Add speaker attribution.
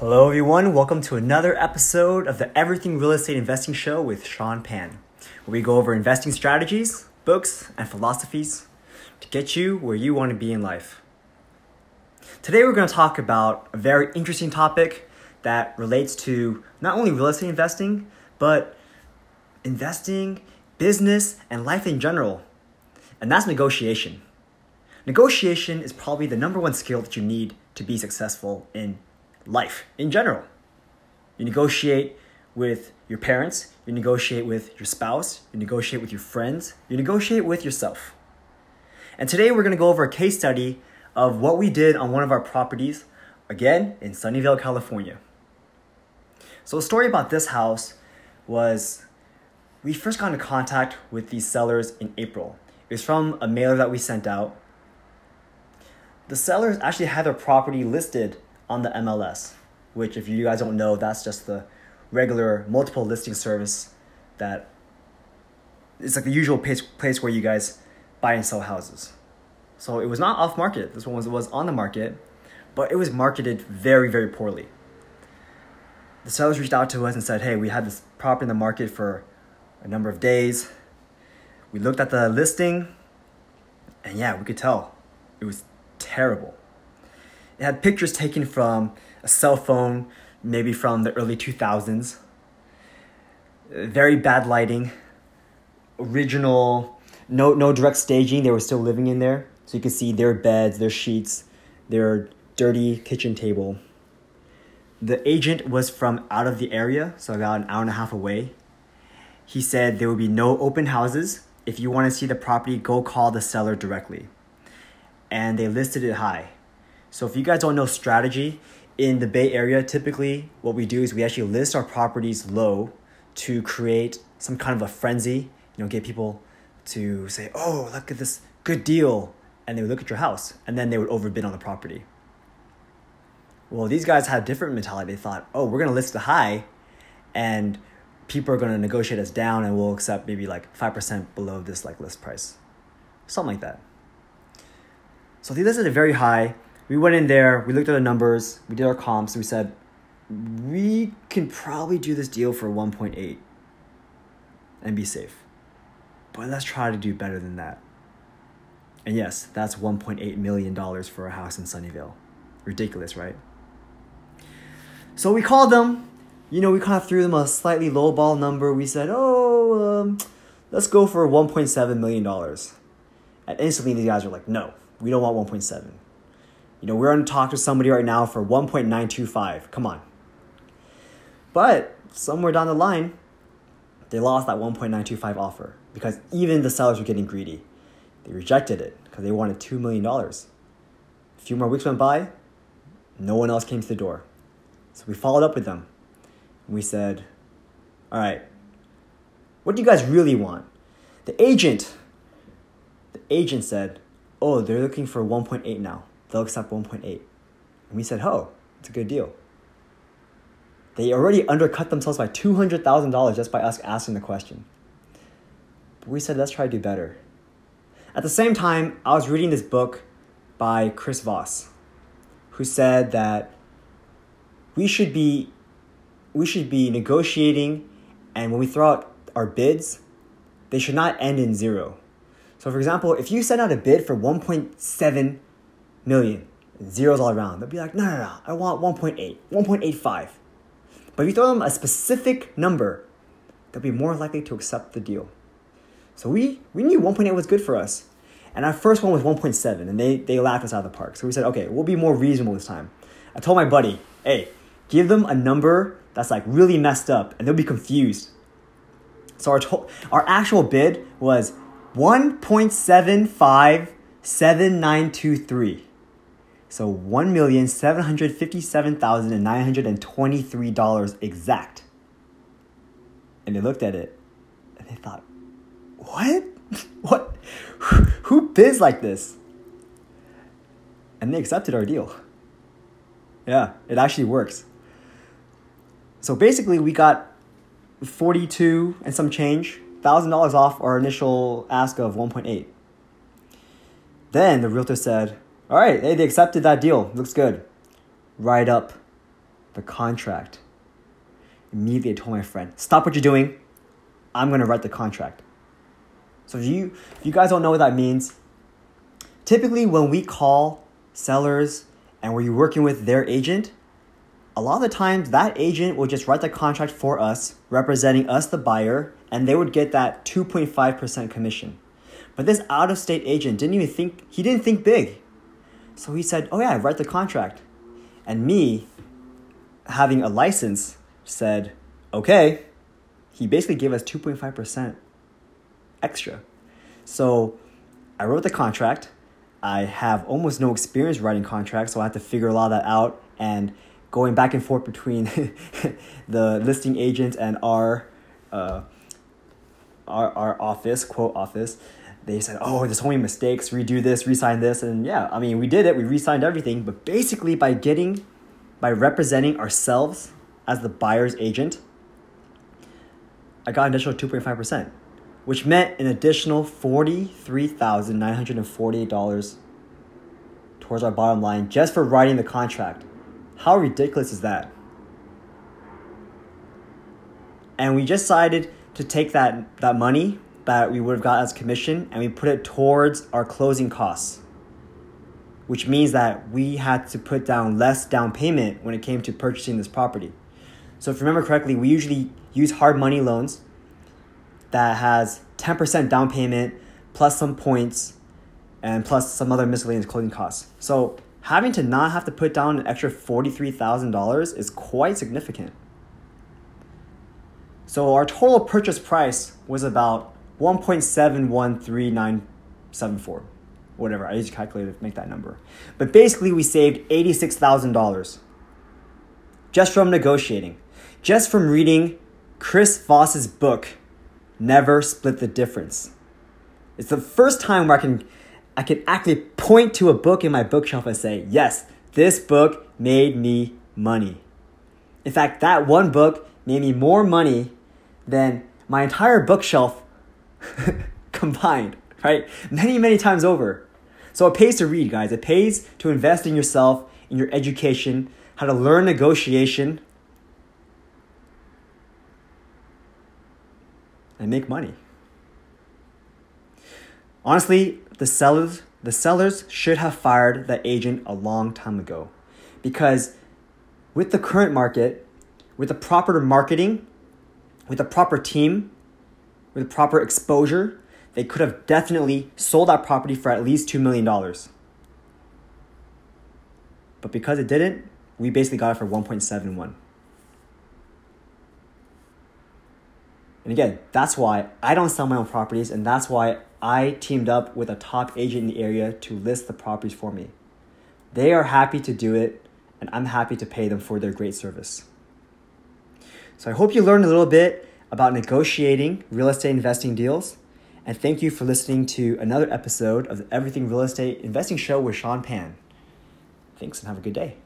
Speaker 1: Hello, everyone. Welcome to another episode of the Everything Real Estate Investing Show with Sean Pan, where we go over investing strategies, books, and philosophies to get you where you want to be in life. Today, we're going to talk about a very interesting topic that relates to not only real estate investing, but investing, business, and life in general, and that's negotiation. Negotiation is probably the number one skill that you need to be successful in life in general. You negotiate with your parents, you negotiate with your spouse, you negotiate with your friends, you negotiate with yourself. And today we're going to go over a case study of what we did on one of our properties, again in Sunnyvale, California. So, the story about this house was we first got into contact with these sellers in April. It was from a mailer that we sent out. The sellers actually had their property listed on the MLS, which, if you guys don't know, that's just the regular multiple listing service that it's like the usual place, place where you guys buy and sell houses. So it was not off market. This one was, was on the market, but it was marketed very, very poorly. The sellers reached out to us and said, hey, we had this property in the market for a number of days. We looked at the listing, and yeah, we could tell it was terrible. It had pictures taken from a cell phone, maybe from the early 2000s. Very bad lighting. Original, no, no direct staging. They were still living in there. So you can see their beds, their sheets, their dirty kitchen table. The agent was from out of the area, so about an hour and a half away. He said there would be no open houses. If you want to see the property, go call the seller directly. And they listed it high. So if you guys don't know strategy, in the Bay Area, typically what we do is we actually list our properties low to create some kind of a frenzy, you know, get people to say, "Oh, look at this good deal." And they would look at your house and then they would overbid on the property. Well, these guys had a different mentality. They thought, "Oh, we're going to list the high and people are going to negotiate us down and we'll accept maybe like 5% below this like list price." Something like that. So they listed it very high we went in there, we looked at the numbers, we did our comps, we said, we can probably do this deal for 1.8 and be safe. But let's try to do better than that. And yes, that's $1.8 million for a house in Sunnyvale. Ridiculous, right? So we called them. You know, we kind of threw them a slightly lowball number. We said, oh, um, let's go for $1.7 million. And instantly, these guys were like, no, we don't want 1.7. You know, we're to talk to somebody right now for 1.925. Come on. But somewhere down the line, they lost that 1.925 offer because even the sellers were getting greedy. They rejected it because they wanted $2 million. A few more weeks went by, no one else came to the door. So we followed up with them. And We said, All right, what do you guys really want? The agent, the agent said, Oh, they're looking for 1.8 now they'll accept 1.8. And we said, oh, it's a good deal. They already undercut themselves by $200,000 just by us asking the question. But we said, let's try to do better. At the same time, I was reading this book by Chris Voss, who said that we should be we should be negotiating and when we throw out our bids, they should not end in zero. So for example, if you send out a bid for 1.7 million, zeros all around. They'll be like, no, no, no, I want 1.8, 1.85. But if you throw them a specific number, they'll be more likely to accept the deal. So we, we knew 1.8 was good for us. And our first one was 1.7, and they, they laughed us out of the park. So we said, okay, we'll be more reasonable this time. I told my buddy, hey, give them a number that's like really messed up, and they'll be confused. So our, to- our actual bid was 1.757923. So $1,757,923 exact. And they looked at it and they thought, what? what? Who bids like this? And they accepted our deal. Yeah, it actually works. So basically, we got 42 and some change, $1,000 off our initial ask of 1.8. Then the realtor said, all right, hey, they accepted that deal. Looks good. Write up the contract. Immediately, I told my friend, "Stop what you're doing. I'm gonna write the contract." So if you if you guys don't know what that means, typically when we call sellers and we're working with their agent, a lot of the times that agent will just write the contract for us, representing us, the buyer, and they would get that 2.5% commission. But this out of state agent didn't even think, he didn't think big. So he said, Oh, yeah, write the contract. And me, having a license, said, Okay. He basically gave us 2.5% extra. So I wrote the contract. I have almost no experience writing contracts, so I had to figure a lot of that out. And going back and forth between the listing agent and our, uh, our, our office, quote office, they said, oh, there's so many mistakes, redo this, resign this. And yeah, I mean, we did it, we re-signed everything. But basically, by getting, by representing ourselves as the buyer's agent, I got an additional 2.5%, which meant an additional $43,948 towards our bottom line just for writing the contract. How ridiculous is that? And we just decided to take that, that money that we would have got as commission and we put it towards our closing costs, which means that we had to put down less down payment when it came to purchasing this property. So if you remember correctly, we usually use hard money loans that has 10% down payment plus some points and plus some other miscellaneous closing costs. So having to not have to put down an extra $43,000 is quite significant. So our total purchase price was about 1.713974. Whatever, I used a calculator to make that number. But basically we saved $86,000 just from negotiating, just from reading Chris Voss's book, Never Split the Difference. It's the first time where I can I can actually point to a book in my bookshelf and say, yes, this book made me money. In fact, that one book made me more money than my entire bookshelf combined, right? Many, many times over. So it pays to read, guys. It pays to invest in yourself, in your education, how to learn negotiation, and make money. Honestly, the sellers the sellers should have fired that agent a long time ago because with the current market with the proper marketing with the proper team with proper exposure they could have definitely sold that property for at least $2 million but because it didn't we basically got it for 1.71 and again that's why i don't sell my own properties and that's why I teamed up with a top agent in the area to list the properties for me. They are happy to do it, and I'm happy to pay them for their great service. So I hope you learned a little bit about negotiating real estate investing deals. And thank you for listening to another episode of the Everything Real Estate Investing Show with Sean Pan. Thanks and have a good day.